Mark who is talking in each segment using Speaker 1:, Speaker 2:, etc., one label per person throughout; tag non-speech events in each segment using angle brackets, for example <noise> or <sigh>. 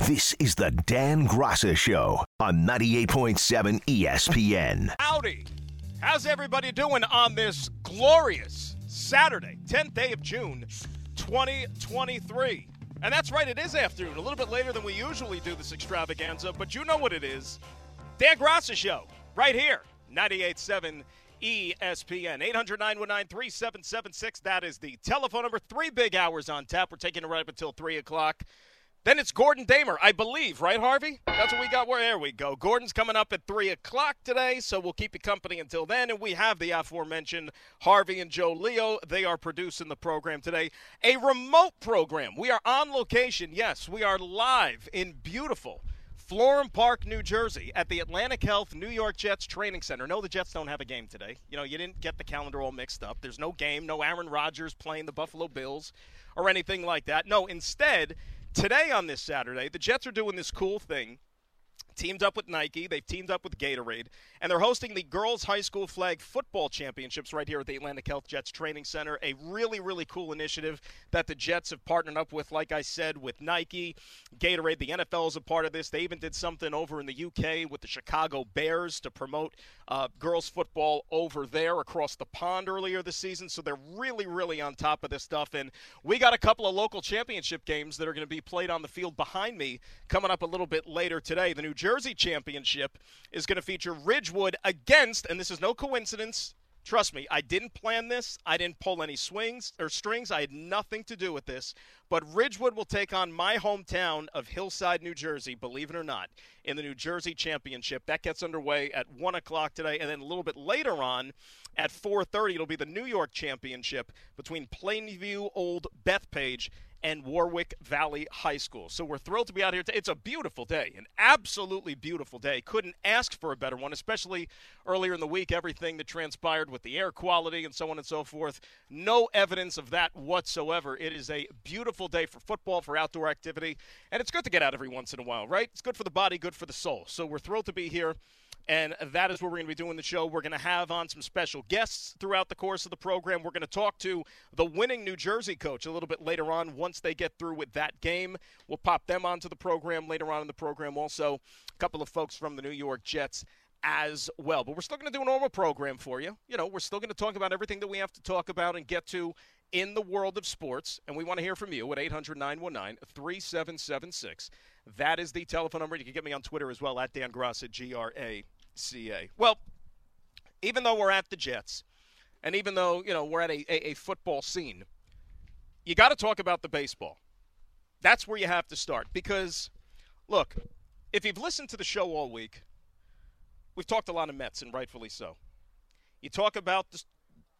Speaker 1: This is the Dan Graca Show on 98.7 ESPN.
Speaker 2: Howdy. How's everybody doing on this glorious Saturday, 10th day of June, 2023? And that's right, it is afternoon, a little bit later than we usually do this extravaganza, but you know what it is. Dan Graca Show, right here, 98.7 ESPN. 800 919 That is the telephone number. Three big hours on tap. We're taking it right up until 3 o'clock. Then it's Gordon Damer, I believe, right, Harvey? That's what we got. Where there we go. Gordon's coming up at three o'clock today, so we'll keep you company until then. And we have the aforementioned Harvey and Joe Leo. They are producing the program today, a remote program. We are on location. Yes, we are live in beautiful. Florham Park, New Jersey, at the Atlantic Health New York Jets Training Center. No, the Jets don't have a game today. You know, you didn't get the calendar all mixed up. There's no game, no Aaron Rodgers playing the Buffalo Bills or anything like that. No, instead, Today on this Saturday, the Jets are doing this cool thing teamed up with Nike, they've teamed up with Gatorade, and they're hosting the Girls High School Flag Football Championships right here at the Atlantic Health Jets Training Center. A really, really cool initiative that the Jets have partnered up with, like I said, with Nike, Gatorade. The NFL is a part of this. They even did something over in the UK with the Chicago Bears to promote uh, girls football over there across the pond earlier this season. So they're really, really on top of this stuff. And we got a couple of local championship games that are going to be played on the field behind me coming up a little bit later today. The New Jersey Championship is going to feature Ridgewood against, and this is no coincidence. Trust me, I didn't plan this. I didn't pull any swings or strings. I had nothing to do with this. But Ridgewood will take on my hometown of Hillside, New Jersey, believe it or not, in the New Jersey Championship. That gets underway at 1 o'clock today. And then a little bit later on at 4.30, it'll be the New York Championship between Plainview Old Bethpage and Warwick Valley High School. So we're thrilled to be out here. It's a beautiful day, an absolutely beautiful day. Couldn't ask for a better one, especially earlier in the week, everything that transpired with the air quality and so on and so forth. No evidence of that whatsoever. It is a beautiful day for football, for outdoor activity, and it's good to get out every once in a while, right? It's good for the body, good for the soul. So we're thrilled to be here and that is where we're going to be doing the show. We're going to have on some special guests throughout the course of the program. We're going to talk to the winning New Jersey coach a little bit later on once they get through with that game. We'll pop them onto the program later on in the program. Also, a couple of folks from the New York Jets as well. But we're still going to do a normal program for you. You know, we're still going to talk about everything that we have to talk about and get to in the world of sports. And we want to hear from you at 800 919 3776. That is the telephone number. You can get me on Twitter as well at Dan G R A CA. Well, even though we're at the Jets, and even though you know we're at a, a, a football scene, you got to talk about the baseball. That's where you have to start because, look, if you've listened to the show all week, we've talked a lot of Mets, and rightfully so. You talk about the,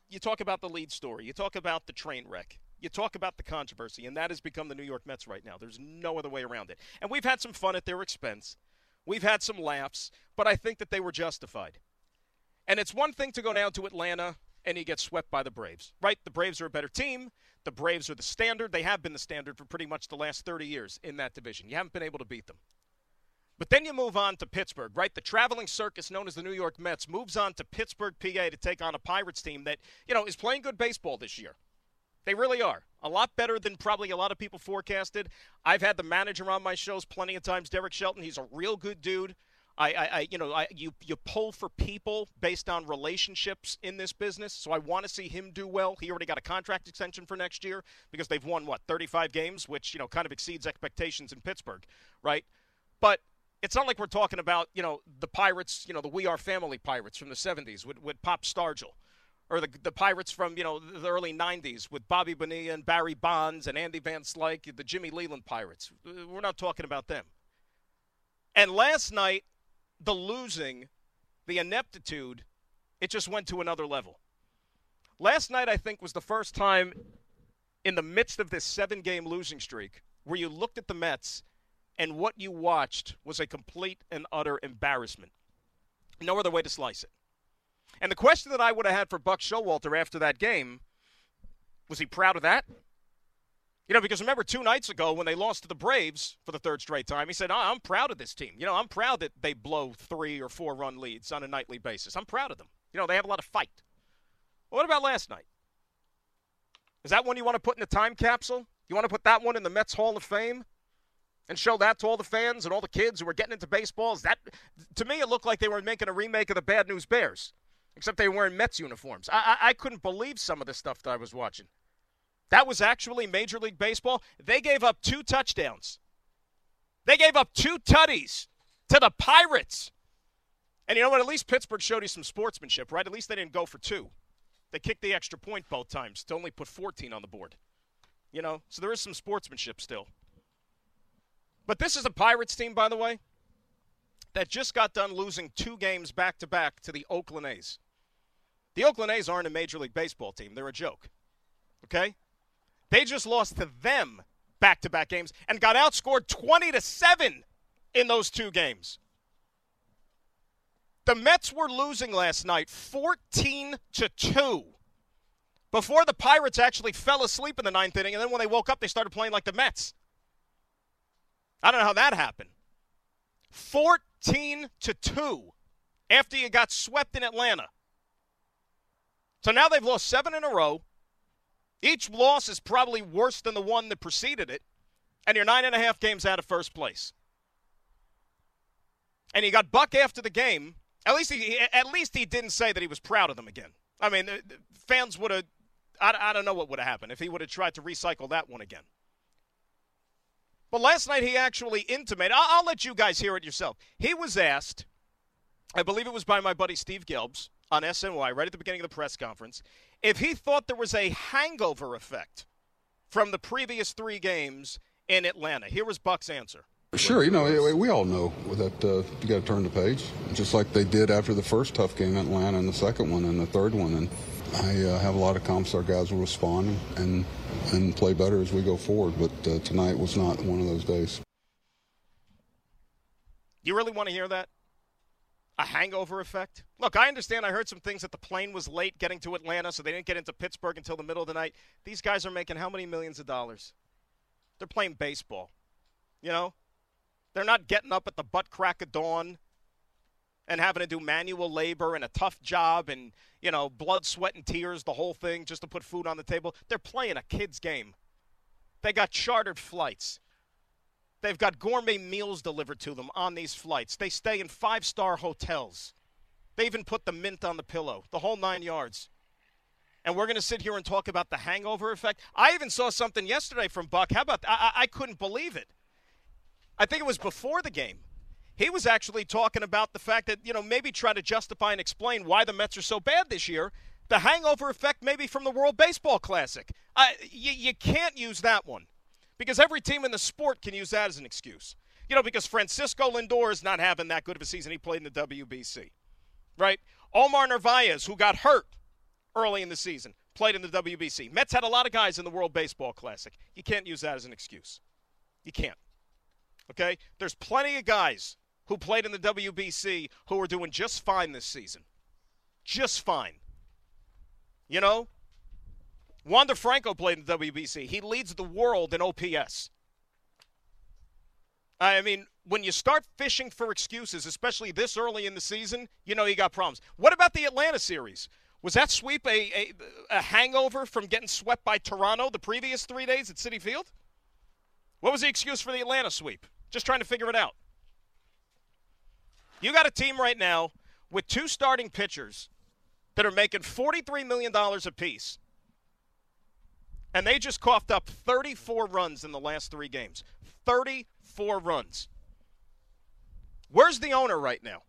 Speaker 2: you talk about the lead story. You talk about the train wreck. You talk about the controversy, and that has become the New York Mets right now. There's no other way around it. And we've had some fun at their expense. We've had some laughs, but I think that they were justified. And it's one thing to go down to Atlanta and you get swept by the Braves, right? The Braves are a better team. The Braves are the standard. They have been the standard for pretty much the last 30 years in that division. You haven't been able to beat them. But then you move on to Pittsburgh, right? The traveling circus known as the New York Mets moves on to Pittsburgh, PA to take on a Pirates team that, you know, is playing good baseball this year. They really are. A lot better than probably a lot of people forecasted. I've had the manager on my shows plenty of times, Derek Shelton. He's a real good dude. I, I, I you know, I, you you pull for people based on relationships in this business. So I want to see him do well. He already got a contract extension for next year because they've won what 35 games, which you know kind of exceeds expectations in Pittsburgh, right? But it's not like we're talking about you know the Pirates, you know the We Are Family Pirates from the 70s with, with Pop Stargell or the, the Pirates from you know the early '90s with Bobby Bonilla and Barry Bonds and Andy Van Slyke, the Jimmy Leyland Pirates. Uh, we're not talking about them. And last night, the losing, the ineptitude, it just went to another level. Last night, I think, was the first time in the midst of this seven-game losing streak where you looked at the Mets and what you watched was a complete and utter embarrassment. No other way to slice it. And the question that I would have had for Buck Showalter after that game was he proud of that? You know, because remember two nights ago when they lost to the Braves for the third straight time, he said, oh, I'm proud of this team. You know, I'm proud that they blow three or four run leads on a nightly basis. I'm proud of them. You know, they have a lot of fight. Well, what about last night? Is that one you want to put in a time capsule? You want to put that one in the Mets Hall of Fame? And show that to all the fans and all the kids who are getting into baseball? Is that to me it looked like they were making a remake of the Bad News Bears. Except they were wearing Mets uniforms. I, I, I couldn't believe some of the stuff that I was watching. That was actually Major League Baseball. They gave up two touchdowns. They gave up two tutties to the Pirates. And you know what? At least Pittsburgh showed you some sportsmanship, right? At least they didn't go for two. They kicked the extra point both times to only put 14 on the board. You know, so there is some sportsmanship still. But this is a Pirates team, by the way, that just got done losing two games back to back to the Oakland A's. The Oakland A's aren't a Major League Baseball team, they're a joke. Okay? They just lost to them back to back games and got outscored 20 to 7 in those two games. The Mets were losing last night 14 to 2 before the Pirates actually fell asleep in the ninth inning, and then when they woke up, they started playing like the Mets. I don't know how that happened. 14 to 2 after you got swept in Atlanta. So now they've lost seven in a row. Each loss is probably worse than the one that preceded it, and you're nine and a half games out of first place. And he got Buck after the game. At least he, at least he didn't say that he was proud of them again. I mean, the, the fans would have. I, I don't know what would have happened if he would have tried to recycle that one again. But last night he actually intimated. I'll, I'll let you guys hear it yourself. He was asked, I believe it was by my buddy Steve Gelbs on SNY right at the beginning of the press conference if he thought there was a hangover effect from the previous three games in Atlanta. Here was Buck's answer.
Speaker 3: Sure, you know, we all know that uh, you got to turn the page, just like they did after the first tough game in Atlanta and the second one and the third one. And I uh, have a lot of confidence our guys will respond and and play better as we go forward. But uh, tonight was not one of those days.
Speaker 2: You really want to hear that? A hangover effect? Look, I understand I heard some things that the plane was late getting to Atlanta, so they didn't get into Pittsburgh until the middle of the night. These guys are making how many millions of dollars? They're playing baseball. You know? They're not getting up at the butt crack of dawn and having to do manual labor and a tough job and, you know, blood, sweat, and tears, the whole thing, just to put food on the table. They're playing a kid's game. They got chartered flights. They've got gourmet meals delivered to them on these flights. They stay in five star hotels. They even put the mint on the pillow, the whole nine yards. And we're going to sit here and talk about the hangover effect. I even saw something yesterday from Buck. How about I, I couldn't believe it. I think it was before the game. He was actually talking about the fact that, you know, maybe try to justify and explain why the Mets are so bad this year. The hangover effect maybe from the World Baseball Classic. I, you, you can't use that one because every team in the sport can use that as an excuse. You know, because Francisco Lindor is not having that good of a season. He played in the WBC, right? Omar Narvaez, who got hurt early in the season, played in the WBC. Mets had a lot of guys in the World Baseball Classic. You can't use that as an excuse. You can't. Okay? There's plenty of guys who played in the WBC who are doing just fine this season. Just fine. You know? Wander Franco played in the WBC. He leads the world in OPS. I mean, when you start fishing for excuses, especially this early in the season, you know you got problems. What about the Atlanta series? Was that sweep a, a, a hangover from getting swept by Toronto the previous three days at Citi Field? What was the excuse for the Atlanta sweep? Just trying to figure it out. You got a team right now with two starting pitchers that are making $43 million apiece and they just coughed up 34 runs in the last three games. 34 runs. Where's the owner right now?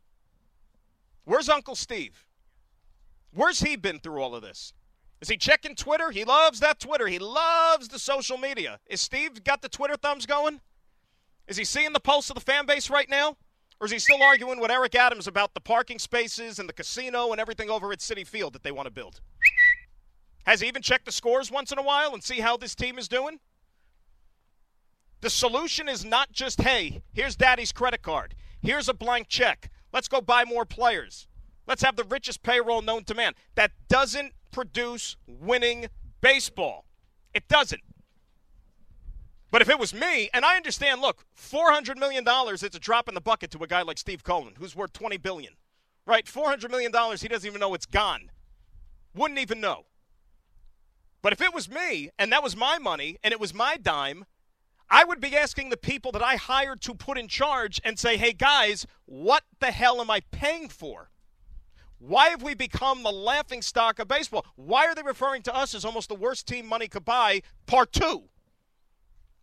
Speaker 2: Where's Uncle Steve? Where's he been through all of this? Is he checking Twitter? He loves that Twitter. He loves the social media. Is Steve got the Twitter thumbs going? Is he seeing the pulse of the fan base right now? Or is he still arguing with Eric Adams about the parking spaces and the casino and everything over at Citi Field that they want to build? Has he even checked the scores once in a while and see how this team is doing? The solution is not just, hey, here's daddy's credit card, here's a blank check, let's go buy more players, let's have the richest payroll known to man. That doesn't produce winning baseball. It doesn't. But if it was me, and I understand, look, $400 million, it's a drop in the bucket to a guy like Steve Cohen, who's worth 20 billion. Right? $400 million, he doesn't even know it's gone. Wouldn't even know. But if it was me, and that was my money, and it was my dime, I would be asking the people that I hired to put in charge and say, hey, guys, what the hell am I paying for? Why have we become the laughing stock of baseball? Why are they referring to us as almost the worst team money could buy, part two?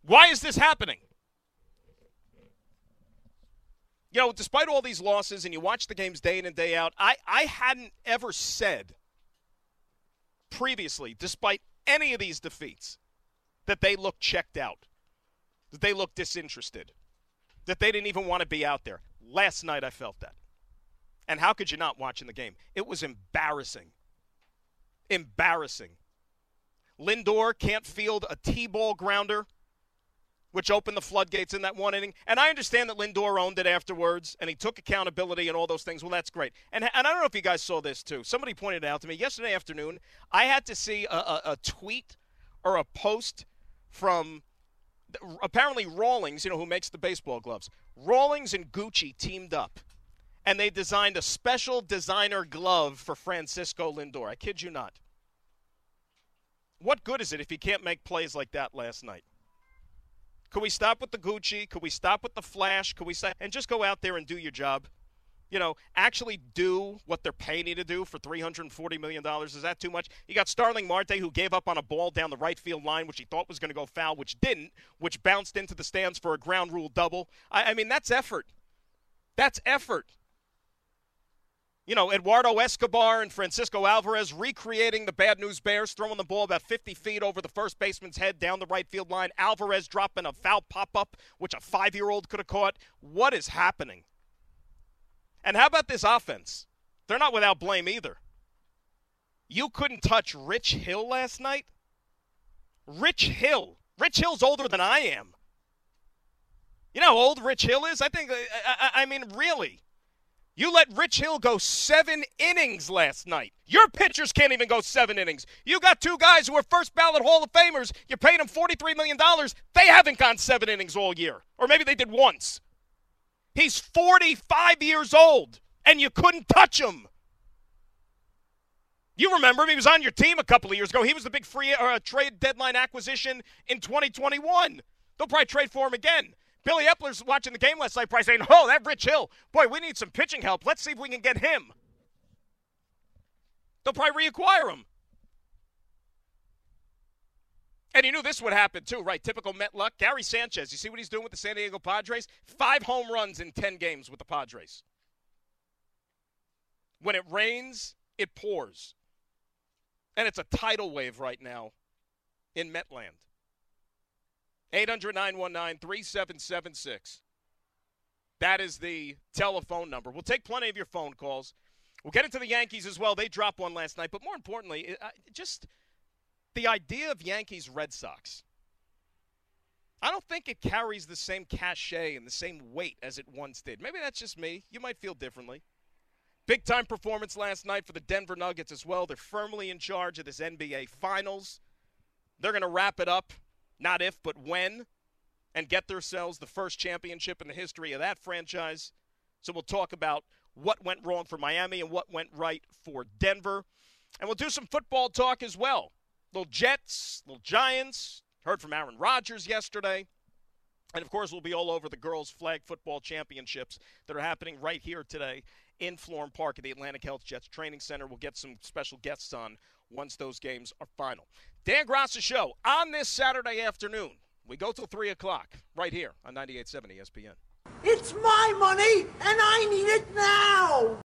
Speaker 2: Why is this happening? You know, despite all these losses, and you watch the games day in and day out, I, I hadn't ever said previously, despite any of these defeats, that they looked checked out that they looked disinterested, that they didn't even want to be out there. Last night I felt that. And how could you not watch in the game? It was embarrassing. Embarrassing. Lindor can't field a T ball grounder, which opened the floodgates in that one inning. And I understand that Lindor owned it afterwards and he took accountability and all those things. Well, that's great. And, and I don't know if you guys saw this too. Somebody pointed it out to me yesterday afternoon, I had to see a, a, a tweet or a post from apparently Rawlings, you know, who makes the baseball gloves, Rawlings and Gucci teamed up. And they designed a special designer glove for Francisco Lindor. I kid you not. What good is it if you can't make plays like that last night? Could we stop with the Gucci? Could we stop with the flash? Could we say, and just go out there and do your job? you know, actually do what they're paying you to do for $340 million? Is that too much? You got Starling Marte, who gave up on a ball down the right field line, which he thought was going to go foul, which didn't, which bounced into the stands for a ground rule double. I, I mean, that's effort. That's effort. You know, Eduardo Escobar and Francisco Alvarez recreating the Bad News Bears, throwing the ball about 50 feet over the first baseman's head down the right field line. Alvarez dropping a foul pop up, which a five year old could have caught. What is happening? And how about this offense? They're not without blame either. You couldn't touch Rich Hill last night? Rich Hill. Rich Hill's older than I am. You know how old Rich Hill is? I think, uh, I, I, I mean, really. You let Rich Hill go seven innings last night. Your pitchers can't even go seven innings. You got two guys who are first ballot Hall of Famers. You paid them $43 million. They haven't gone seven innings all year. Or maybe they did once. He's 45 years old, and you couldn't touch him. You remember him. He was on your team a couple of years ago. He was the big free uh, trade deadline acquisition in 2021. They'll probably trade for him again. Billy Eppler's watching the game last night, probably saying, Oh, that Rich Hill. Boy, we need some pitching help. Let's see if we can get him. They'll probably reacquire him. And you knew this would happen too, right? Typical Met luck. Gary Sanchez, you see what he's doing with the San Diego Padres? Five home runs in 10 games with the Padres. When it rains, it pours. And it's a tidal wave right now in Metland. 800 919 3776. That is the telephone number. We'll take plenty of your phone calls. We'll get into the Yankees as well. They dropped one last night. But more importantly, uh, just – the idea of Yankees Red Sox, I don't think it carries the same cachet and the same weight as it once did. Maybe that's just me. You might feel differently. Big time performance last night for the Denver Nuggets as well. They're firmly in charge of this NBA Finals. They're going to wrap it up, not if, but when, and get themselves the first championship in the history of that franchise. So we'll talk about what went wrong for Miami and what went right for Denver. And we'll do some football talk as well. Little Jets, little Giants. Heard from Aaron Rodgers yesterday. And of course, we'll be all over the girls' flag football championships that are happening right here today in Florham Park at the Atlantic Health Jets Training Center. We'll get some special guests on once those games are final. Dan Graca Show on this Saturday afternoon. We go till 3 o'clock right here on 98.7 ESPN.
Speaker 4: It's my money, and I need it now!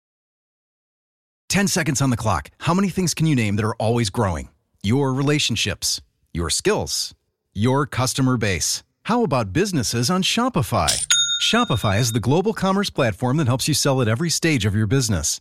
Speaker 5: 10 seconds on the clock. How many things can you name that are always growing? your relationships, your skills, your customer base. How about businesses on Shopify? Shopify is the global commerce platform that helps you sell at every stage of your business.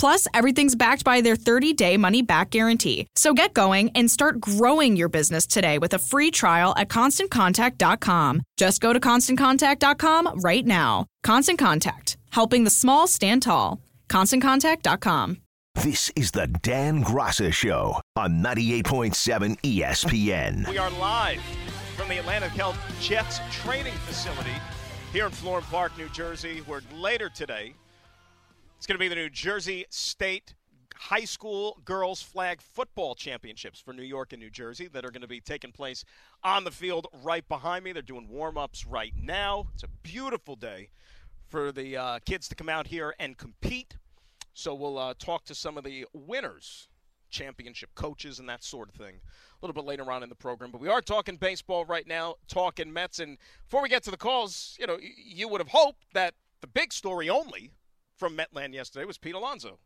Speaker 6: Plus, everything's backed by their 30 day money back guarantee. So get going and start growing your business today with a free trial at constantcontact.com. Just go to constantcontact.com right now. Constant Contact, helping the small stand tall. ConstantContact.com.
Speaker 1: This is the Dan Graca Show on 98.7 ESPN.
Speaker 2: We are live from the Atlantic Health Jets training facility here in Florham Park, New Jersey, where later today it's going to be the New Jersey State High School Girls Flag Football Championships for New York and New Jersey that are going to be taking place on the field right behind me. They're doing warm ups right now. It's a beautiful day for the uh, kids to come out here and compete. So we'll uh, talk to some of the winners, championship coaches, and that sort of thing a little bit later on in the program. But we are talking baseball right now, talking Mets. And before we get to the calls, you know, you would have hoped that the big story only from Metland yesterday was Pete Alonso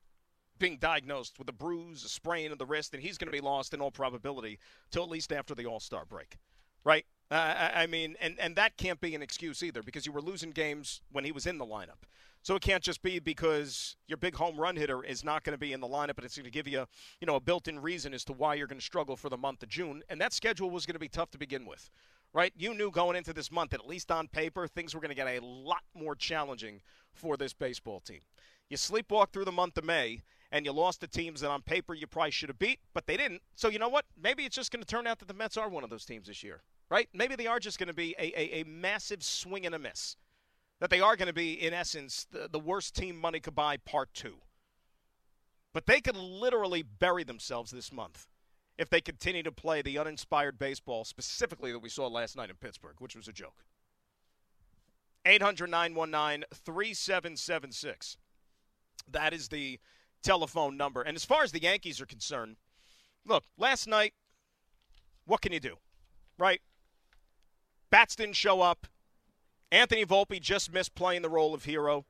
Speaker 2: being diagnosed with a bruise, a sprain of the wrist, and he's going to be lost in all probability till at least after the All Star break, right? Uh, I mean, and, and that can't be an excuse either because you were losing games when he was in the lineup. So it can't just be because your big home run hitter is not going to be in the lineup, but it's going to give you, you know, a built-in reason as to why you're going to struggle for the month of June. And that schedule was going to be tough to begin with, right? You knew going into this month, that at least on paper, things were going to get a lot more challenging for this baseball team. You sleepwalk through the month of May, and you lost to teams that on paper you probably should have beat, but they didn't. So you know what? Maybe it's just going to turn out that the Mets are one of those teams this year, right? Maybe they are just going to be a, a, a, massive swing and a miss. That they are going to be, in essence, the, the worst team money could buy part two. But they could literally bury themselves this month if they continue to play the uninspired baseball, specifically that we saw last night in Pittsburgh, which was a joke. 800 919 3776. That is the telephone number. And as far as the Yankees are concerned, look, last night, what can you do? Right? Bats didn't show up. Anthony Volpe just missed playing the role of hero,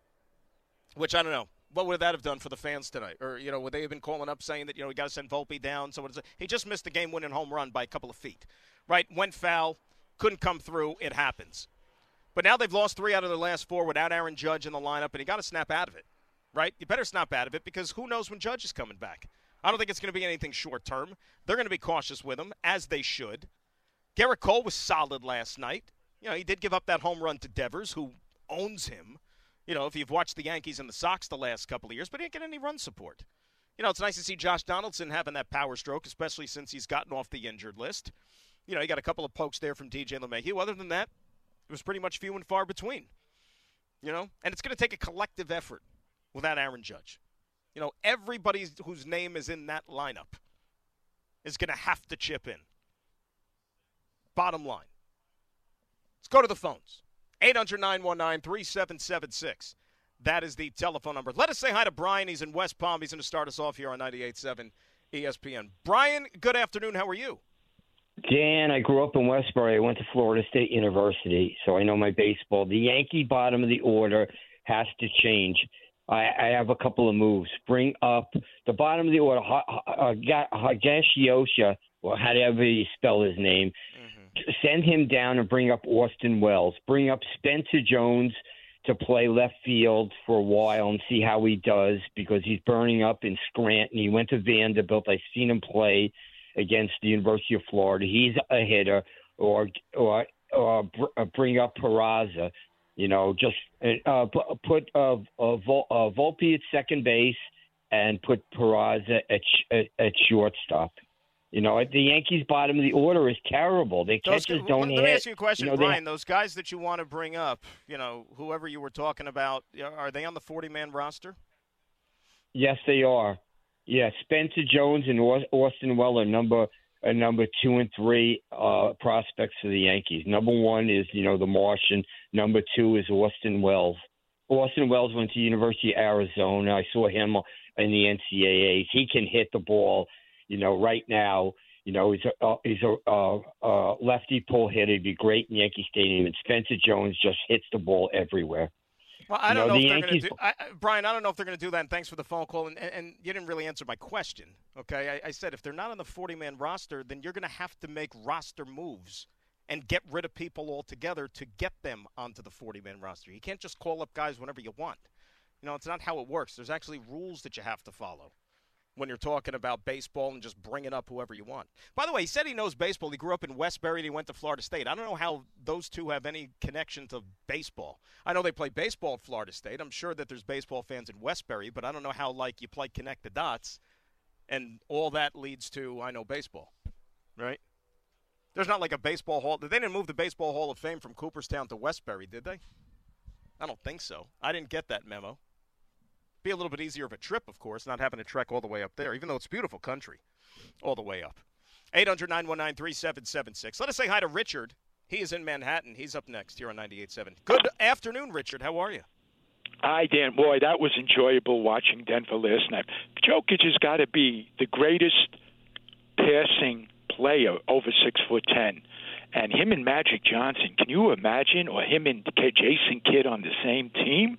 Speaker 2: which I don't know. What would that have done for the fans tonight? Or, you know, would they have been calling up saying that, you know, we got to send Volpe down? So he just missed the game winning home run by a couple of feet, right? Went foul, couldn't come through. It happens. But now they've lost three out of their last four without Aaron Judge in the lineup, and he got to snap out of it right? You better snap out of it because who knows when Judge is coming back. I don't think it's going to be anything short term. They're going to be cautious with him, as they should. Gerrit Cole was solid last night. You know, he did give up that home run to Devers, who owns him. You know, if you've watched the Yankees and the Sox the last couple of years, but he didn't get any run support. You know, it's nice to see Josh Donaldson having that power stroke, especially since he's gotten off the injured list. You know, he got a couple of pokes there from DJ LeMahieu. Other than that, was pretty much few and far between. You know, and it's going to take a collective effort without Aaron Judge. You know, everybody whose name is in that lineup is going to have to chip in. Bottom line. Let's go to the phones. 800 919 3776. That is the telephone number. Let us say hi to Brian. He's in West Palm. He's going to start us off here on 98.7 ESPN. Brian, good afternoon. How are you?
Speaker 7: Dan, I grew up in Westbury. I went to Florida State University, so I know my baseball. The Yankee bottom of the order has to change. I, I have a couple of moves. Bring up the bottom of the order, Higashioka, or however you spell his name. Mm-hmm. Send him down and bring up Austin Wells. Bring up Spencer Jones to play left field for a while and see how he does because he's burning up in Scranton. He went to Vanderbilt. I've seen him play against the University of Florida. He's a hitter. Or or br- uh, bring up Peraza. You know, just uh, put uh, uh, Vol- uh, Volpe at second base and put Peraza at, sh- at, at shortstop. You know, the Yankees' bottom of the order is terrible. Their
Speaker 2: Those,
Speaker 7: catchers don't
Speaker 2: let
Speaker 7: hit.
Speaker 2: me ask you a question,
Speaker 7: you know,
Speaker 2: Brian. Those guys that you want to bring up, you know, whoever you were talking about, are they on the 40-man roster?
Speaker 7: Yes, they are. Yeah, Spencer Jones and Austin Weller, number uh, number two and three uh, prospects for the Yankees. Number one is you know the Martian. Number two is Austin Wells. Austin Wells went to University of Arizona. I saw him in the NCAAs. He can hit the ball. You know, right now, you know he's a uh, he's a uh, uh, lefty pull hitter. He'd be great in Yankee Stadium. And Spencer Jones just hits the ball everywhere.
Speaker 2: Well, I don't
Speaker 7: know,
Speaker 2: know,
Speaker 7: the
Speaker 2: if they're going to do. I, Brian, I don't know if they're going to do that. And thanks for the phone call. And, and, and you didn't really answer my question. Okay, I, I said if they're not on the 40-man roster, then you're going to have to make roster moves and get rid of people altogether to get them onto the 40-man roster. You can't just call up guys whenever you want. You know, it's not how it works. There's actually rules that you have to follow when you're talking about baseball and just bringing up whoever you want. By the way, he said he knows baseball. He grew up in Westbury and he went to Florida State. I don't know how those two have any connection to baseball. I know they play baseball at Florida State. I'm sure that there's baseball fans in Westbury, but I don't know how like you play connect the dots and all that leads to I know baseball. Right? There's not like a baseball hall. They didn't move the baseball Hall of Fame from Cooperstown to Westbury, did they? I don't think so. I didn't get that memo. Be a little bit easier of a trip, of course, not having to trek all the way up there, even though it's beautiful country, all the way up. 800 919 3776. Let us say hi to Richard. He is in Manhattan. He's up next here on 98.7. Good afternoon, Richard. How are you?
Speaker 8: Hi, Dan. Boy, that was enjoyable watching Denver last night. Jokic has got to be the greatest passing player over six foot ten. And him and Magic Johnson, can you imagine? Or him and Jason Kidd on the same team?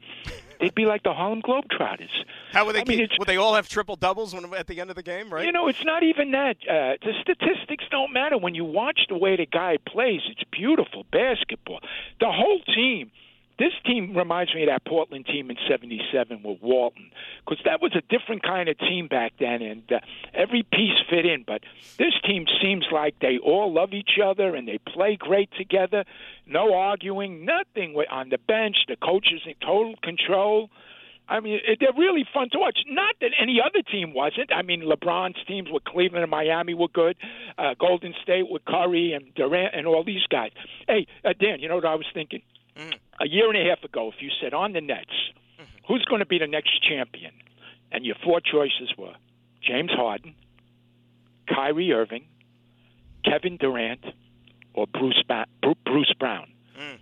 Speaker 8: They'd be like the Harlem Globetrotters.
Speaker 2: How would they
Speaker 8: I mean,
Speaker 2: would they all have triple doubles when at the end of the game, right?
Speaker 8: You know, it's not even that. Uh, the statistics don't matter. When you watch the way the guy plays, it's beautiful basketball. The whole team. This team reminds me of that Portland team in '77 with Walton, because that was a different kind of team back then, and uh, every piece fit in. But this team seems like they all love each other and they play great together. No arguing, nothing on the bench. The coaches in total control. I mean, they're really fun to watch. Not that any other team wasn't. I mean, LeBron's teams with Cleveland and Miami were good. Uh, Golden State with Curry and Durant and all these guys. Hey, uh, Dan, you know what I was thinking? Mm-hmm. A year and a half ago, if you said on the Nets, mm-hmm. who's going to be the next champion? And your four choices were James Harden, Kyrie Irving, Kevin Durant, or Bruce, ba- Bruce Brown. Mm.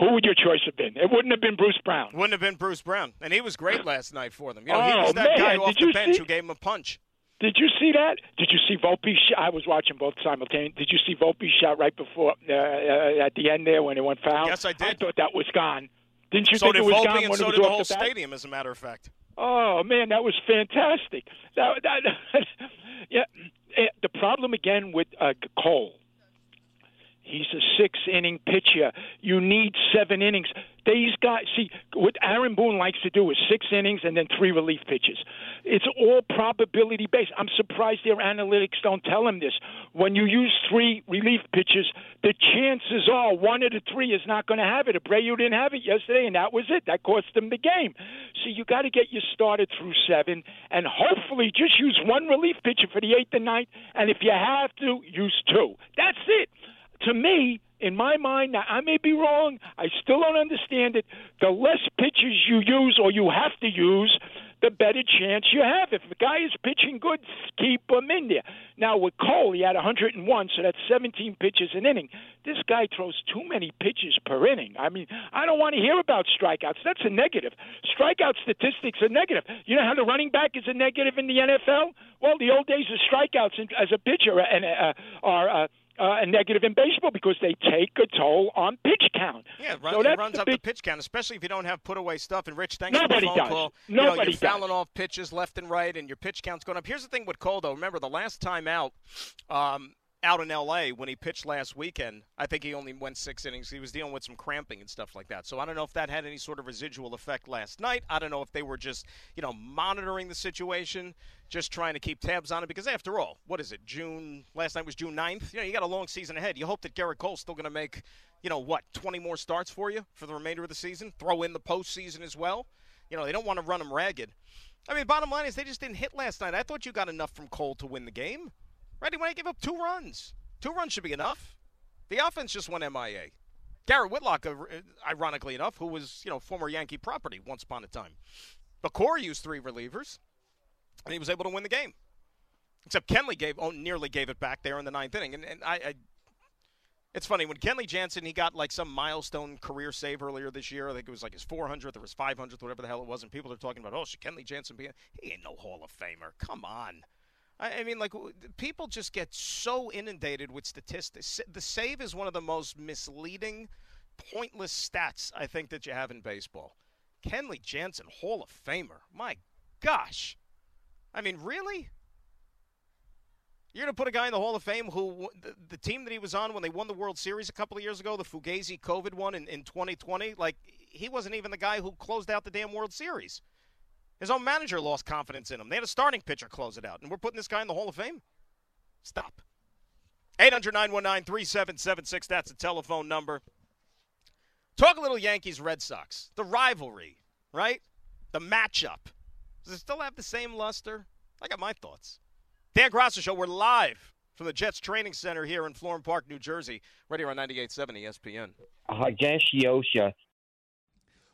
Speaker 8: Who would your choice have been? It wouldn't have been Bruce Brown.
Speaker 2: Wouldn't have been Bruce Brown, and he was great last night for them. You know, he
Speaker 8: Oh,
Speaker 2: was that guy off
Speaker 8: did
Speaker 2: the bench
Speaker 8: see-
Speaker 2: who gave him a punch.
Speaker 8: Did you see that? Did you see Volpe's shot? I was watching both simultaneously. Did you see Volpe's shot right before uh, uh, at the end there when it went foul?
Speaker 2: Yes, I did.
Speaker 8: I thought that was gone. Didn't you
Speaker 2: so
Speaker 8: think
Speaker 2: did
Speaker 8: it was
Speaker 2: Volpe
Speaker 8: gone
Speaker 2: and
Speaker 8: when
Speaker 2: so
Speaker 8: it was
Speaker 2: did the whole
Speaker 8: the
Speaker 2: stadium, as a matter of fact.
Speaker 8: Oh man, that was fantastic. That, that, <laughs> yeah. eh, The problem again with uh, Cole, he's a six inning pitcher. You need seven innings. These guys, see, what Aaron Boone likes to do is six innings and then three relief pitches. It's all probability based. I'm surprised their analytics don't tell him this. When you use three relief pitches, the chances are one of the three is not going to have it. Abreu didn't have it yesterday, and that was it. That cost them the game. So you got to get you started through seven, and hopefully just use one relief pitcher for the eighth and ninth, and if you have to, use two. That's it to me, in my mind, now I may be wrong. I still don't understand it. The less pitches you use or you have to use, the better chance you have. If the guy is pitching good, keep him in there. Now with Cole, he had 101, so that's 17 pitches an inning. This guy throws too many pitches per inning. I mean, I don't want to hear about strikeouts. That's a negative. Strikeout statistics are negative. You know how the running back is a negative in the NFL? Well, the old days of strikeouts as a pitcher and uh, are. Uh, uh, a negative in baseball because they take a toll on pitch count.
Speaker 2: Yeah, run,
Speaker 8: so
Speaker 2: it runs
Speaker 8: the
Speaker 2: up
Speaker 8: big,
Speaker 2: the pitch count, especially if you don't have put away stuff. And Rich, thanks
Speaker 8: Nobody
Speaker 2: for the phone
Speaker 8: does.
Speaker 2: call. you know, you're
Speaker 8: does.
Speaker 2: fouling off pitches left and right, and your pitch count's going up. Here's the thing with Cole, though. Remember, the last time out, um, out in L.A. when he pitched last weekend. I think he only went six innings. He was dealing with some cramping and stuff like that. So I don't know if that had any sort of residual effect last night. I don't know if they were just, you know, monitoring the situation, just trying to keep tabs on it. Because after all, what is it? June last night was June 9th. You know, you got a long season ahead. You hope that Gerrit Cole's still going to make, you know, what 20 more starts for you for the remainder of the season. Throw in the postseason as well. You know, they don't want to run him ragged. I mean, bottom line is they just didn't hit last night. I thought you got enough from Cole to win the game. Right? He give up two runs. Two runs should be enough. The offense just went MIA. Garrett Whitlock, uh, ironically enough, who was you know former Yankee property once upon a time. But Cora used three relievers, and he was able to win the game. Except Kenley gave oh, nearly gave it back there in the ninth inning, and, and I, I it's funny when Kenley Jansen he got like some milestone career save earlier this year. I think it was like his 400th or his 500th, whatever the hell it was. And people are talking about, oh, should Kenley Jansen be? He ain't no Hall of Famer. Come on. I mean, like people just get so inundated with statistics. The save is one of the most misleading, pointless stats I think that you have in baseball. Kenley Jansen, Hall of Famer. My gosh. I mean, really? You're going to put a guy in the Hall of Fame who the, the, team that he was on when they won the World Series a couple of years ago, the Fugazi COVID one in, in 2020, like he wasn't even the guy who closed out the damn World Series. His own manager lost confidence in him. They had a starting pitcher close it out, and we're putting this guy in the Hall of Fame? Stop. 800 919 3776. That's the telephone number. Talk a little Yankees Red Sox. The rivalry, right? The matchup. Does it still have the same luster? I got my thoughts. Dan Graca Show, we're live from the Jets Training Center here in Florham Park, New Jersey. Right here on 98.7 ESPN.
Speaker 7: Hagash Yosha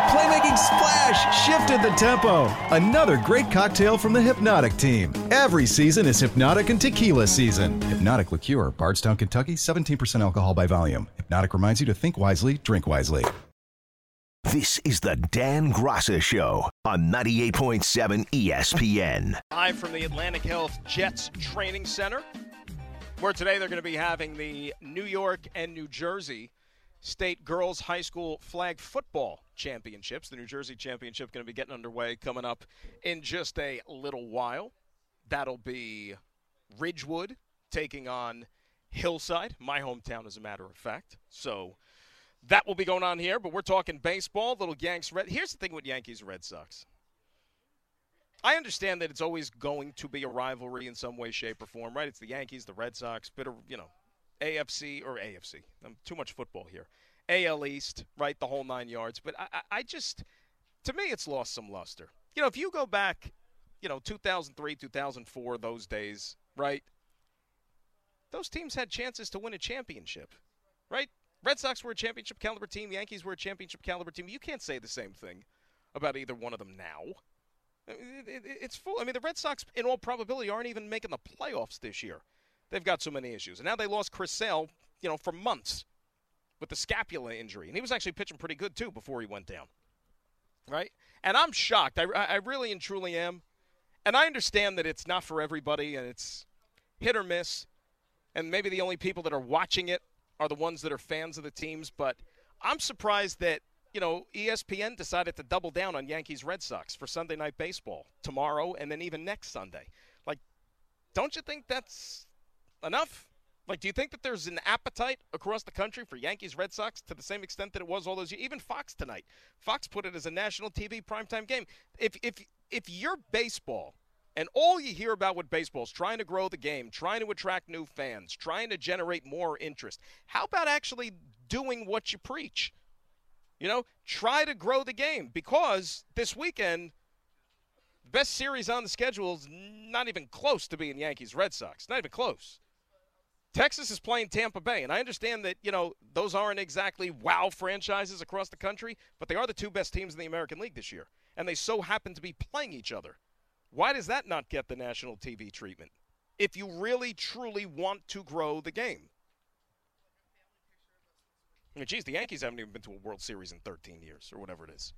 Speaker 5: The playmaking splash shifted the tempo. Another great cocktail from the Hpnotiq team. Every season is Hpnotiq and Tequila season. Hpnotiq Liqueur, Bardstown, Kentucky, 17% alcohol by volume. Hpnotiq reminds you to think wisely, drink wisely.
Speaker 1: This is the Dan Graca Show on 98.7 ESPN.
Speaker 2: Live from the Atlantic Health Jets Training Center, where today they're going to be having the New York and New Jersey State Girls High School Flag Football Championships. The New Jersey Championship going to be getting underway coming up in just a little while. That'll be Ridgewood taking on Hillside, my hometown, as a matter of fact. So that will be going on here. But we're talking baseball. Little Yanks Red. Here's the thing with Yankees Red Sox. I understand that it's always going to be a rivalry in some way, shape, or form, right? It's the Yankees, the Red Sox, bit of you know AFC or AFC. I'm um, too much football here. AL East, right? The whole nine yards. But I, I just, to me, it's lost some luster. You know, if you go back, you know, 2003, 2004, those days, right? Those teams had chances to win a championship, right? Red Sox were a championship caliber team. Yankees were a championship caliber team. You can't say the same thing about either one of them now. It's full. I mean, the Red Sox, in all probability, aren't even making the playoffs this year. They've got so many issues. And now they lost Chris Sale, you know, for months with the scapula injury. And he was actually pitching pretty good, too, before he went down. Right? And I'm shocked. I, I really and truly am. And I understand that it's not for everybody and it's hit or miss. And maybe the only people that are watching it are the ones that are fans of the teams. But I'm surprised that, you know, ESPN decided to double down on Yankees Red Sox for Sunday Night Baseball tomorrow and then even next Sunday. Like, don't you think that's enough? Like, do you think that there's an appetite across the country for Yankees Red Sox to the same extent that it was all those years? Even Fox tonight. Fox put it as a national TV primetime game. If if if you're baseball and all you hear about with baseball is trying to grow the game, trying to attract new fans, trying to generate more interest, how about actually doing what you preach? You know, try to grow the game because this weekend, best series on the schedule is not even close to being Yankees Red Sox. Not even close. Texas is playing Tampa Bay, and I understand that you know those aren't exactly wow franchises across the country, but they are the two best teams in the American League this year, and they so happen to be playing each other. Why does that not get the national TV treatment? If you really truly want to grow the game. I mean, geez, the Yankees haven't even been to a World Series in 13 years, or whatever it is.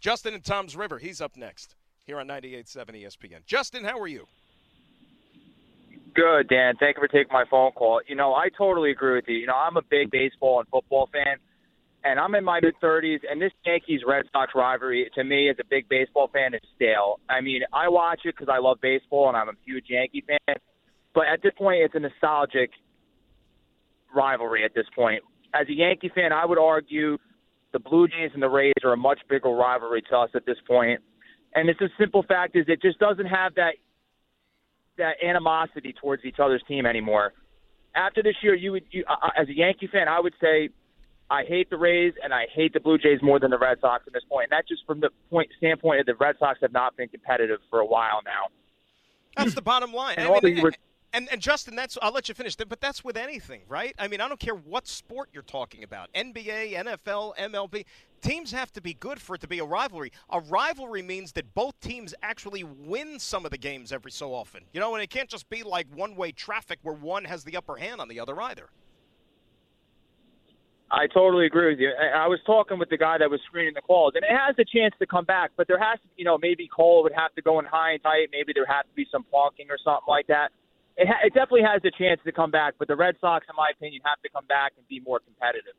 Speaker 2: Justin in Toms River, he's up next here on 98.7 ESPN. Justin, how are you?
Speaker 9: Good, Dan. Thank you for taking my phone call. You know, I totally agree with you. You know, I'm a big baseball and football fan, and I'm in my mid 30s, and this Yankees Red Sox rivalry, to me, as a big baseball fan, is stale. I mean, I watch it because I love baseball and I'm a huge Yankee fan, but at this point, it's a nostalgic rivalry at this point. As a Yankee fan, I would argue the Blue Jays and the Rays are a much bigger rivalry to us at this point. And it's a simple fact is it just doesn't have that that animosity towards each other's team anymore. After this year, you would, you, uh, as a Yankee fan, I would say I hate the Rays and I hate the Blue Jays more than the Red Sox at this point. And that's just from the point standpoint of the Red Sox have not been competitive for a while now.
Speaker 2: That's the bottom line.
Speaker 9: And
Speaker 2: I mean, and, and Justin, that's I'll let you finish, but that's with anything, right? I mean, I don't care what sport you're talking about, NBA, NFL, MLB. Teams have to be good for it to be a rivalry. A rivalry means that both teams actually win some of the games every so often. You know, and it can't just be like one-way traffic where one has the upper hand on the other either.
Speaker 9: I totally agree with you. I was talking with the guy that was screening the calls, and it has a chance to come back, but there has to, be you know, maybe Cole would have to go in high and tight. Maybe there has to be some plonking or something like that. It, ha- it definitely has a chance to come back, but the Red Sox, in my opinion, have to come back and be more competitive.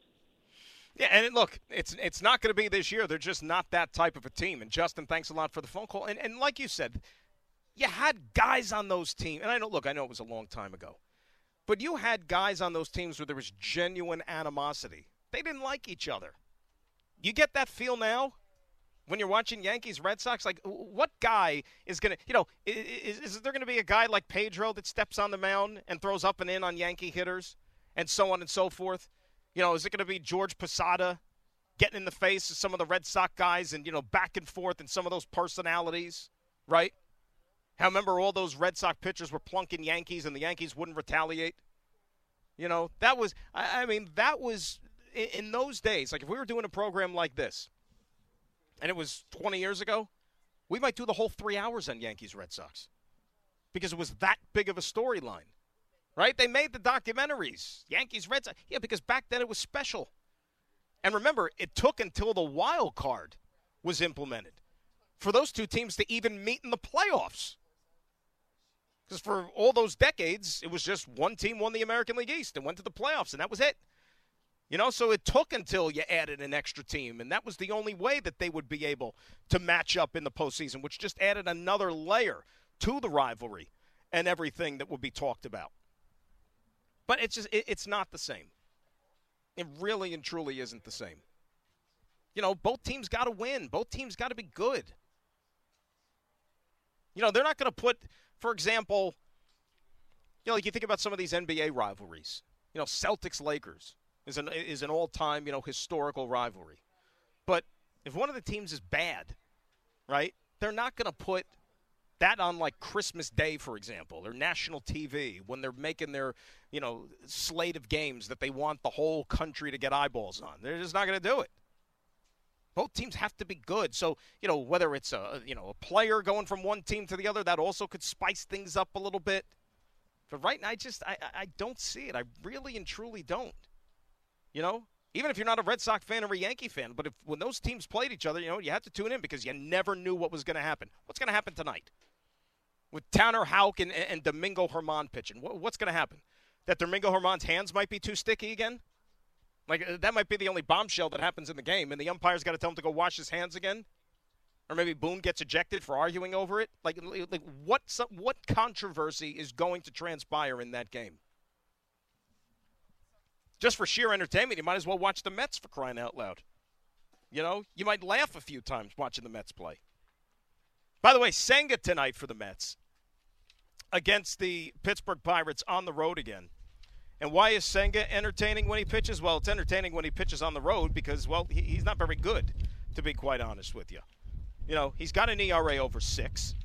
Speaker 2: Yeah, and look, it's it's not going to be this year. They're just not that type of a team. And Justin, thanks a lot for the phone call. And and like you said, you had guys on those teams. And I know, look, I know it was a long time ago, but you had guys on those teams where there was genuine animosity. They didn't like each other. You get that feel now when you're watching Yankees Red Sox. Like, what guy is going to, you know, is, is there going to be a guy like Pedro that steps on the mound and throws up and in on Yankee hitters, and so on and so forth? You know, is it going to be George Posada getting in the face of some of the Red Sox guys and, you know, back and forth and some of those personalities, right? How remember all those Red Sox pitchers were plunking Yankees and the Yankees wouldn't retaliate? You know, that was, I I mean, that was in, in those days. Like if we were doing a program like this and it was 20 years ago, we might do the whole three hours on Yankees Red Sox because it was that big of a storyline right? They made the documentaries, Yankees, Red Sox. Yeah, because back then it was special. And remember, it took until the wild card was implemented for those two teams to even meet in the playoffs. Because for all those decades, it was just one team won the American League East and went to the playoffs, and that was it. You know, so it took until you added an extra team, and that was the only way that they would be able to match up in the postseason, which just added another layer to the rivalry and everything that would be talked about. But it's just it, it's not the same. It really and truly isn't the same. You know, both teams got to win. Both teams got to be good. You know, they're not going to put, for example, you know, like you think about some of these NBA rivalries. You know, Celtics Lakers is an is an all time you know historical rivalry. But if one of the teams is bad, right, they're not going to put that on like Christmas Day, for example, or national TV when they're making their, you know, slate of games that they want the whole country to get eyeballs on. They're just not going to do it. Both teams have to be good. So, you know, whether it's a, you know, a player going from one team to the other, that also could spice things up a little bit. But right now, I just, I, I don't see it. I really and truly don't. You know, even if you're not a Red Sox fan or a Yankee fan, but if when those teams played each other, you know, you had to tune in because you never knew what was going to happen. What's going to happen tonight? With Tanner Houck and, and Domingo Germán pitching. What, what's going to happen? That Domingo Germán's hands might be too sticky again? Like, uh, that might be the only bombshell that happens in the game, and the umpire's got to tell him to go wash his hands again? Or maybe Boone gets ejected for arguing over it? Like, like what, what controversy is going to transpire in that game? Just for sheer entertainment, you might as well watch the Mets for crying out loud. You know, you might laugh a few times watching the Mets play. By the way, Senga tonight for the Mets against the Pittsburgh Pirates on the road again. And why is Senga entertaining when he pitches? Well, it's entertaining when he pitches on the road because, well, he, he's not very good, to be quite honest with you. You know, he's got an ERA over six.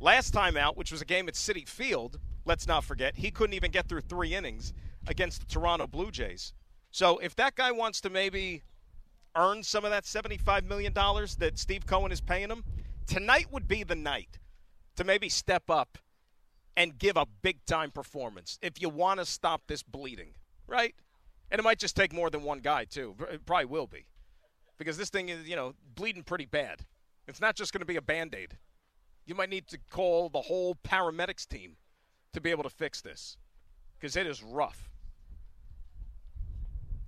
Speaker 2: Last time out, which was a game at Citi Field, let's not forget, he couldn't even get through three innings against the Toronto Blue Jays. So if that guy wants to maybe earn some of that $75 million that Steve Cohen is paying him, tonight would be the night to maybe step up and give a big time performance if you want to stop this bleeding, right? And it might just take more than one guy, too. It probably will be. Because this thing is, you know, bleeding pretty bad. It's not just going to be a band aid. You might need to call the whole paramedics team to be able to fix this because it is rough.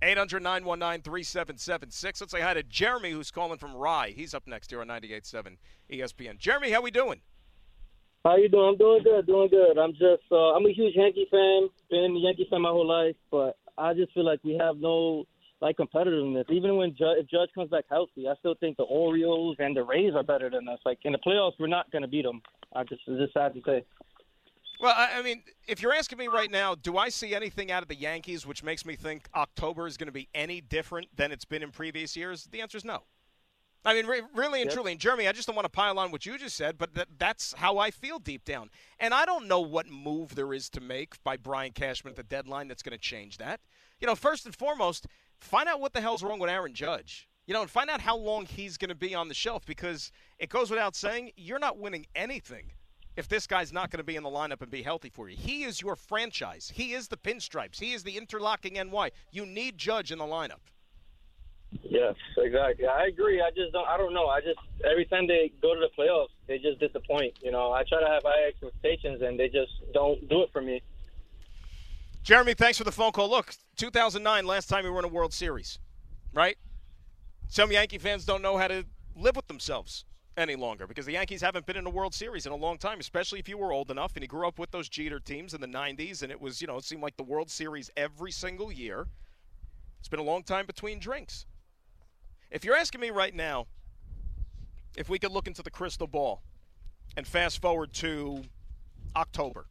Speaker 2: 800 919 3776. Let's say hi to Jeremy, who's calling from Rye. He's up next here on 98.7 ESPN. Jeremy, how we doing?
Speaker 10: How you doing? I'm doing good, doing good. I'm just uh, I'm a huge Yankee fan. Been a Yankee fan my whole life, but I just feel like we have no like competitiveness. Even when Ju- if Judge comes back healthy, I still think the Orioles and the Rays are better than us. Like in the playoffs, we're not going to beat them. I just it's just sad to say.
Speaker 2: Well, I I mean, if you're asking me right now, do I see anything out of the Yankees which makes me think October is going to be any different than it's been in previous years? The answer is no. I mean, re- really and
Speaker 10: Yep.
Speaker 2: truly, and Jeremy, I just don't want to pile on what you just said, but that, that's how I feel deep down. And I don't know what move there is to make by Brian Cashman at the deadline that's going to change that. You know, first and foremost, find out what the hell's wrong with Aaron Judge. You know, and find out how long he's going to be on the shelf because it goes without saying, you're not winning anything if this guy's not going to be in the lineup and be healthy for you. He is your franchise. He is the pinstripes. He is the interlocking NY. You need Judge in the lineup.
Speaker 10: Yes, exactly. I agree. I just don't. I don't know. I just every time they go to the playoffs, they just disappoint. You know, I try to have high expectations, and they just don't do it for me.
Speaker 2: Jeremy, thanks for the phone call. Look, 2009, last time we were in a World Series, right? Some Yankee fans don't know how to live with themselves any longer because the Yankees haven't been in a World Series in a long time, especially if you were old enough and you grew up with those Jeter teams in the 90s and it was, you know, it seemed like the World Series every single year. It's been a long time between drinks. If you're asking me right now if we could look into the crystal ball and fast forward to October,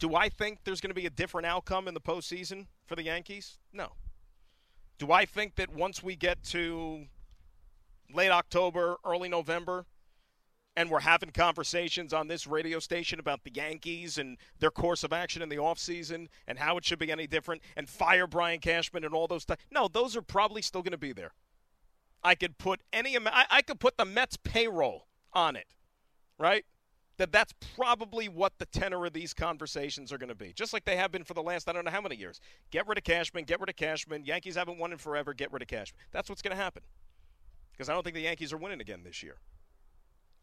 Speaker 2: do I think there's going to be a different outcome in the postseason for the Yankees? No. Do I think that once we get to late October, early November, and we're having conversations on this radio station about the Yankees and their course of action in the offseason and how it should be any different and fire Brian Cashman and all those stuff? No, those are probably still going to be there. I could put any amount, I, I could put the Mets payroll on it, right? That that's probably what the tenor of these conversations are going to be, just like they have been for the last I don't know how many years. Get rid of Cashman, get rid of Cashman. Yankees haven't won in forever. Get rid of Cashman. That's what's going to happen because I don't think the Yankees are winning again this year.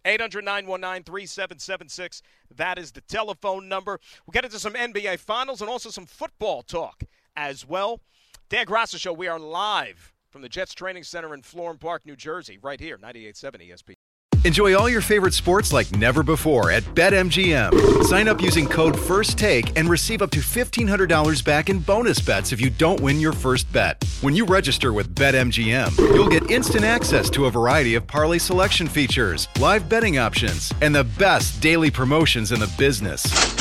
Speaker 2: 800 919 3776. That is the telephone number. We'll get into some NBA Finals and also some football talk as well. Dan Graca Show, we are live from the Jets Training Center in Florham Park, New Jersey, right here, 98.7 ESPN.
Speaker 5: Enjoy all your favorite sports like never before at BetMGM. Sign up using code FIRSTTAKE and receive up to $1,500 back in bonus bets if you don't win your first bet. When you register with BetMGM, you'll get instant access to a variety of parlay selection features, live betting options, and the best daily promotions in the business.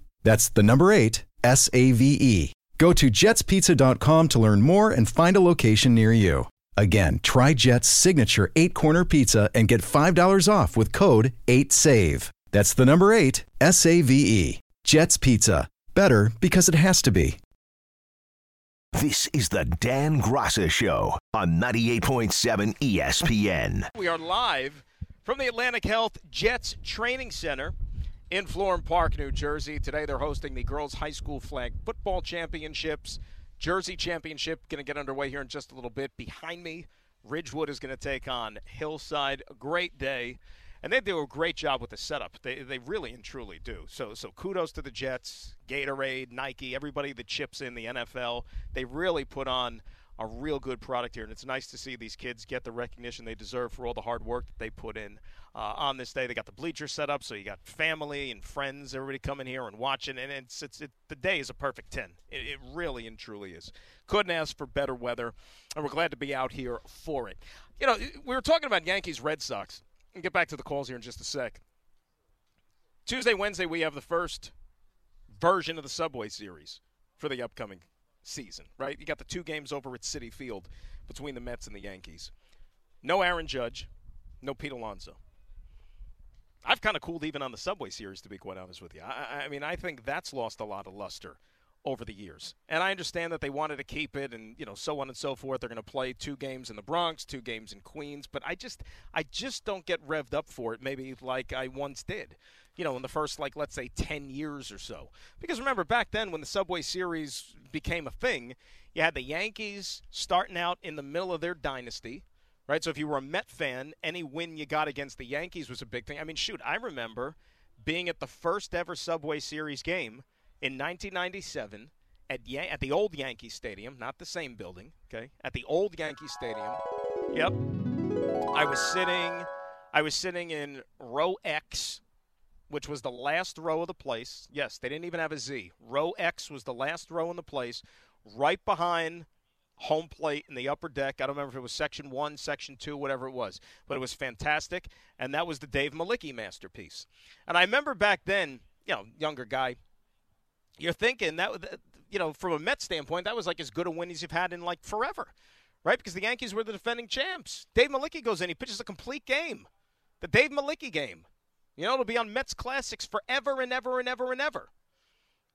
Speaker 5: That's the number eight, S A V E. Go to jetspizza.com to learn more and find a location near you. Again, try Jet's signature eight corner pizza and get $5 off with code 8SAVE. That's the number eight, S A V E. Jet's Pizza. Better because it has to be.
Speaker 1: This is the Dan Graca Show on 98.7 ESPN.
Speaker 2: We are live from the Atlantic Health Jets Training Center in Florham Park, New Jersey. Today they're hosting the Girls High School Flag Football Championships. Jersey Championship going to get underway here in just a little bit. Behind me, Ridgewood is going to take on Hillside. A great day. And they do a great job with the setup. They, they really and truly do. So so kudos to the Jets, Gatorade, Nike, everybody that chips in the NFL. They really put on a real good product here, and it's nice to see these kids get the recognition they deserve for all the hard work that they put in uh, on this day. They got the bleachers set up, so you got family and friends, everybody coming here and watching, and it's it's it, the day is a perfect ten. It, it really and truly is. Couldn't ask for better weather, and we're glad to be out here for it. You know, we were talking about Yankees Red Sox. And get back to the calls here in just a sec. Tuesday, Wednesday, we have the first version of the Subway Series for the upcoming season, right? You got the two games over at Citi Field between the Mets and the Yankees. No Aaron Judge, no Pete Alonso. I've kind of cooled even on the Subway Series, to be quite honest with you. I, I mean, I think that's lost a lot of luster over the years. And I understand that they wanted to keep it and you know so on and so forth. They're going to play two games in the Bronx, two games in Queens, but I just I just don't get revved up for it maybe like I once did. You know, in the first like let's say 10 years or so. Because remember back then when the Subway series became a thing, you had the Yankees starting out in the middle of their dynasty. Right? So if you were a Met fan, any win you got against the Yankees was a big thing. I mean, shoot, I remember being at the first ever Subway Series game in 1997 at Yan- at the old Yankee Stadium, not the same building, okay? At the old Yankee Stadium. Yep. I was sitting I was sitting in row X, which was the last row of the place. Yes, they didn't even have a Z. Row X was the last row in the place, right behind home plate in the upper deck. I don't remember if it was section 1, section 2, whatever it was, but it was fantastic and that was the Dave Mlicki masterpiece. And I remember back then, you know, younger guy, you're thinking that you know from a Met standpoint that was like as good a win as you've had in like forever, right? Because the Yankees were the defending champs. Dave Mlicki goes in, he pitches a complete game, the Dave Mlicki game. You know, it'll be on Mets classics forever and ever and ever and ever.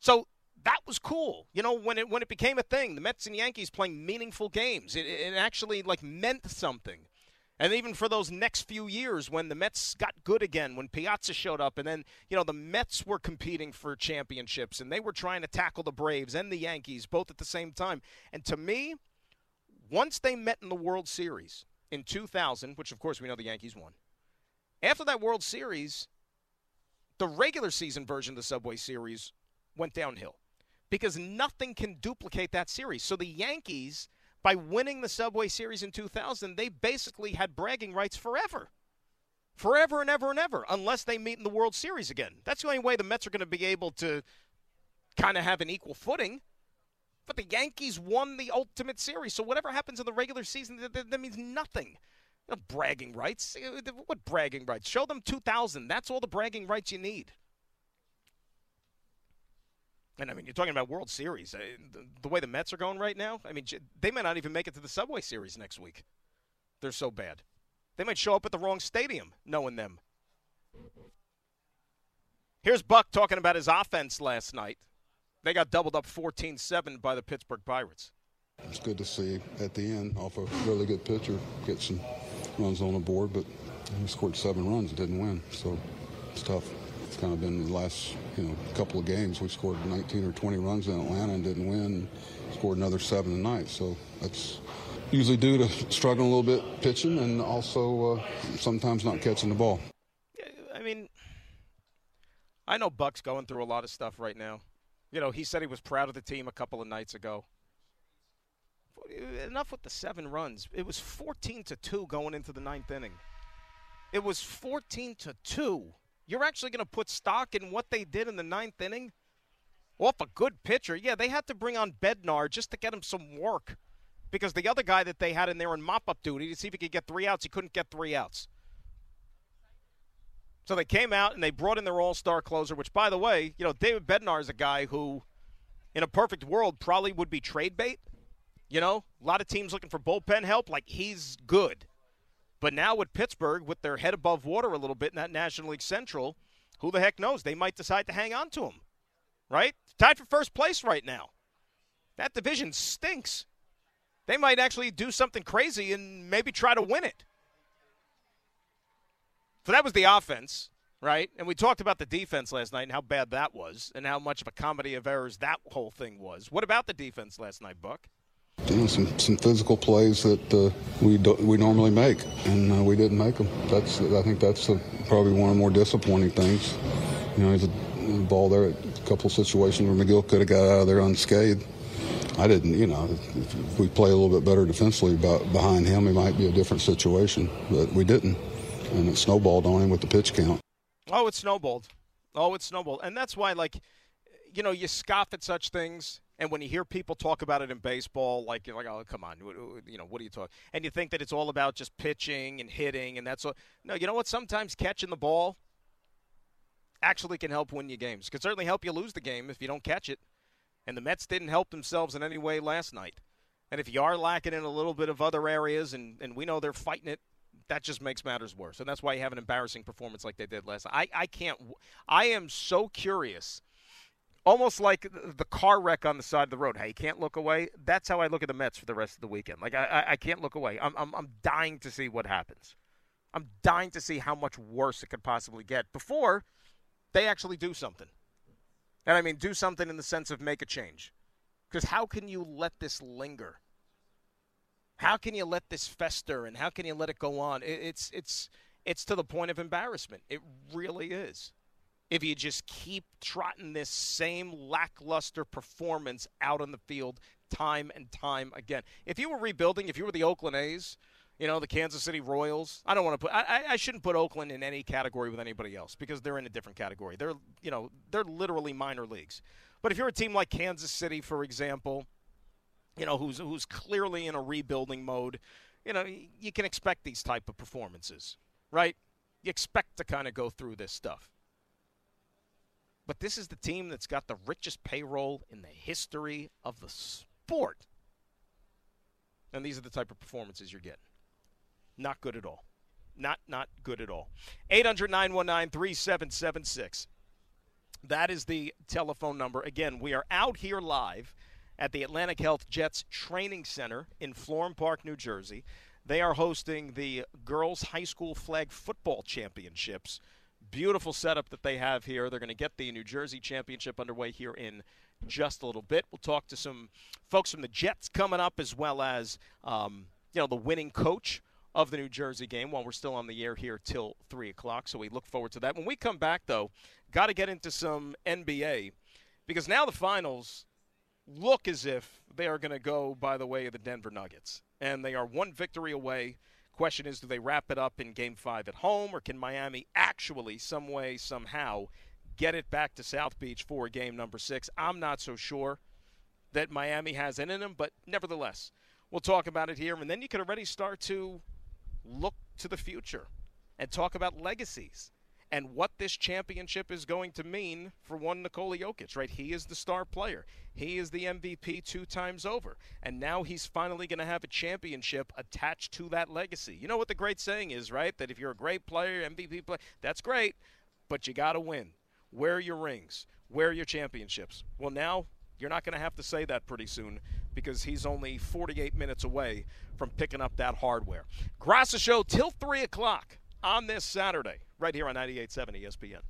Speaker 2: So that was cool. You know, when it when it became a thing, the Mets and Yankees playing meaningful games, it, it actually like meant something. And even for those next few years when the Mets got good again, when Piazza showed up, and then, you know, the Mets were competing for championships and they were trying to tackle the Braves and the Yankees both at the same time. And to me, once they met in the World Series in 2000, which of course we know the Yankees won, after that World Series, the regular season version of the Subway Series went downhill because nothing can duplicate that series. So the Yankees by winning the Subway Series in 2000, they basically had bragging rights forever. Forever and ever and ever, unless they meet in the World Series again. That's the only way the Mets are going to be able to kind of have an equal footing. But the Yankees won the ultimate series, so whatever happens in the regular season, that, that means nothing. No bragging rights. Uh, what bragging rights? Show them 2000. That's all the bragging rights you need. And I mean, you're talking about World Series. Uh, the, way the Mets are going right now, I mean, they might not even make it to the Subway Series next week. They're so bad. They might show up at the wrong stadium, knowing them. Here's Buck talking about his offense last night. They got doubled up 14 7 by the Pittsburgh Pirates.
Speaker 3: It's good to see at the end, off a really good pitcher, get some runs on the board, but he scored seven runs, didn't win, so it's tough. It's kind of been the last you know couple of games. We scored 19 or 20 runs in Atlanta and didn't win. Scored another seven tonight. So that's usually due to struggling a little bit pitching and also uh, sometimes not catching the ball.
Speaker 2: I mean, I know Buck's going through a lot of stuff right now. You know, he said he was proud of the team a couple of nights ago. Enough with the seven runs. It was 14 to 2 going into the ninth inning. It was 14 to 2 you're actually going to put stock in what they did in the ninth inning? Off a good pitcher. Yeah, they had to bring on Bednar just to get him some work because the other guy that they had in there in mop up duty to see if he could get three outs, he couldn't get three outs. So they came out and they brought in their all star closer, which, by the way, you know, David Bednar is a guy who, in a perfect world, probably would be trade bait. You know, a lot of teams looking for bullpen help. Like, he's good. But now with Pittsburgh, with their head above water a little bit in that National League Central, who the heck knows? They might decide to hang on to him, right? Tied for first place right now. That division stinks. They might actually do something crazy and maybe try to win it. So that was the offense, right? And we talked about the defense last night and how bad that was and how much of a comedy of errors that whole thing was. What about the defense last night, Buck?
Speaker 3: You know, some, some physical plays that uh, we do, we normally make, and uh, we didn't make them. That's I think that's probably one of the more disappointing things. You know, there's a ball there, a couple situations where Megill could have got out of there unscathed. I didn't, you know, if we play a little bit better defensively behind him, it might be a different situation, but we didn't. And it snowballed on him with the pitch count.
Speaker 2: Oh, it snowballed. Oh, it snowballed. And that's why, like, you know, you scoff at such things. And when you hear people talk about it in baseball, like you're like, oh, come on, you know, what are you talking? And you think that it's all about just pitching and hitting, and that's all. No, you know what? Sometimes catching the ball actually can help win you games. Can certainly help you lose the game if you don't catch it. And the Mets didn't help themselves in any way last night. And if you are lacking in a little bit of other areas, and, and we know they're fighting it, that just makes matters worse. And that's why you have an embarrassing performance like they did last night. I, I can't, I am so curious. Almost like the car wreck on the side of the road. Hey, you can't look away. That's how I look at the Mets for the rest of the weekend. Like, I, I can't look away. I'm, I'm, I'm dying to see what happens. I'm dying to see how much worse it could possibly get before they actually do something. And I mean, do something in the sense of make a change. Because how can you let this linger? How can you let this fester and how can you let it go on? It's it's it's to the point of embarrassment. It really is. If you just keep trotting this same lackluster performance out on the field time and time again. If you were rebuilding, if you were the Oakland A's, you know, the Kansas City Royals. I don't want to put. I, I shouldn't put Oakland in any category with anybody else because they're in a different category. They're you know they're literally minor leagues. But if you're a team like Kansas City, for example, you know who's who's clearly in a rebuilding mode, you know you can expect these type of performances, right? You expect to kind of go through this stuff. But this is the team that's got the richest payroll in the history of the sport. And these are the type of performances you're getting. Not good at all. Not not good at all. 800 919 3776. That is the telephone number. Again, we are out here live at the Atlantic Health Jets Training Center in Florham Park, New Jersey. They are hosting the Girls High School Flag Football Championships. Beautiful setup that they have here. They're going to get the New Jersey Championship underway here in just a little bit. We'll talk to some folks from the Jets coming up, as well as um, you know the winning coach of the New Jersey game while we're still on the air here till 3 o'clock. So we look forward to that. When we come back, though, got to get into some NBA because now the finals look as if they are going to go by the way of the Denver Nuggets. And they are one victory away. Question is, do they wrap it up in game five at home, or can Miami actually, some way, somehow, get it back to South Beach for game number six? I'm not so sure that Miami has it in them, but nevertheless, we'll talk about it here. And then you can already start to look to the future and talk about legacies and what this championship is going to mean for one Nikola Jokic, right? He is the star player. He is the MVP two times over. And now he's finally going to have a championship attached to that legacy. You know what the great saying is, right? That if you're a great player, MVP player, that's great, but you got to win. Wear your rings, wear your championships. Well, now you're not going to have to say that pretty soon because he's only 48 minutes away from picking up that hardware. Graca Show till 3 o'clock on this Saturday, right here on 98.7 ESPN.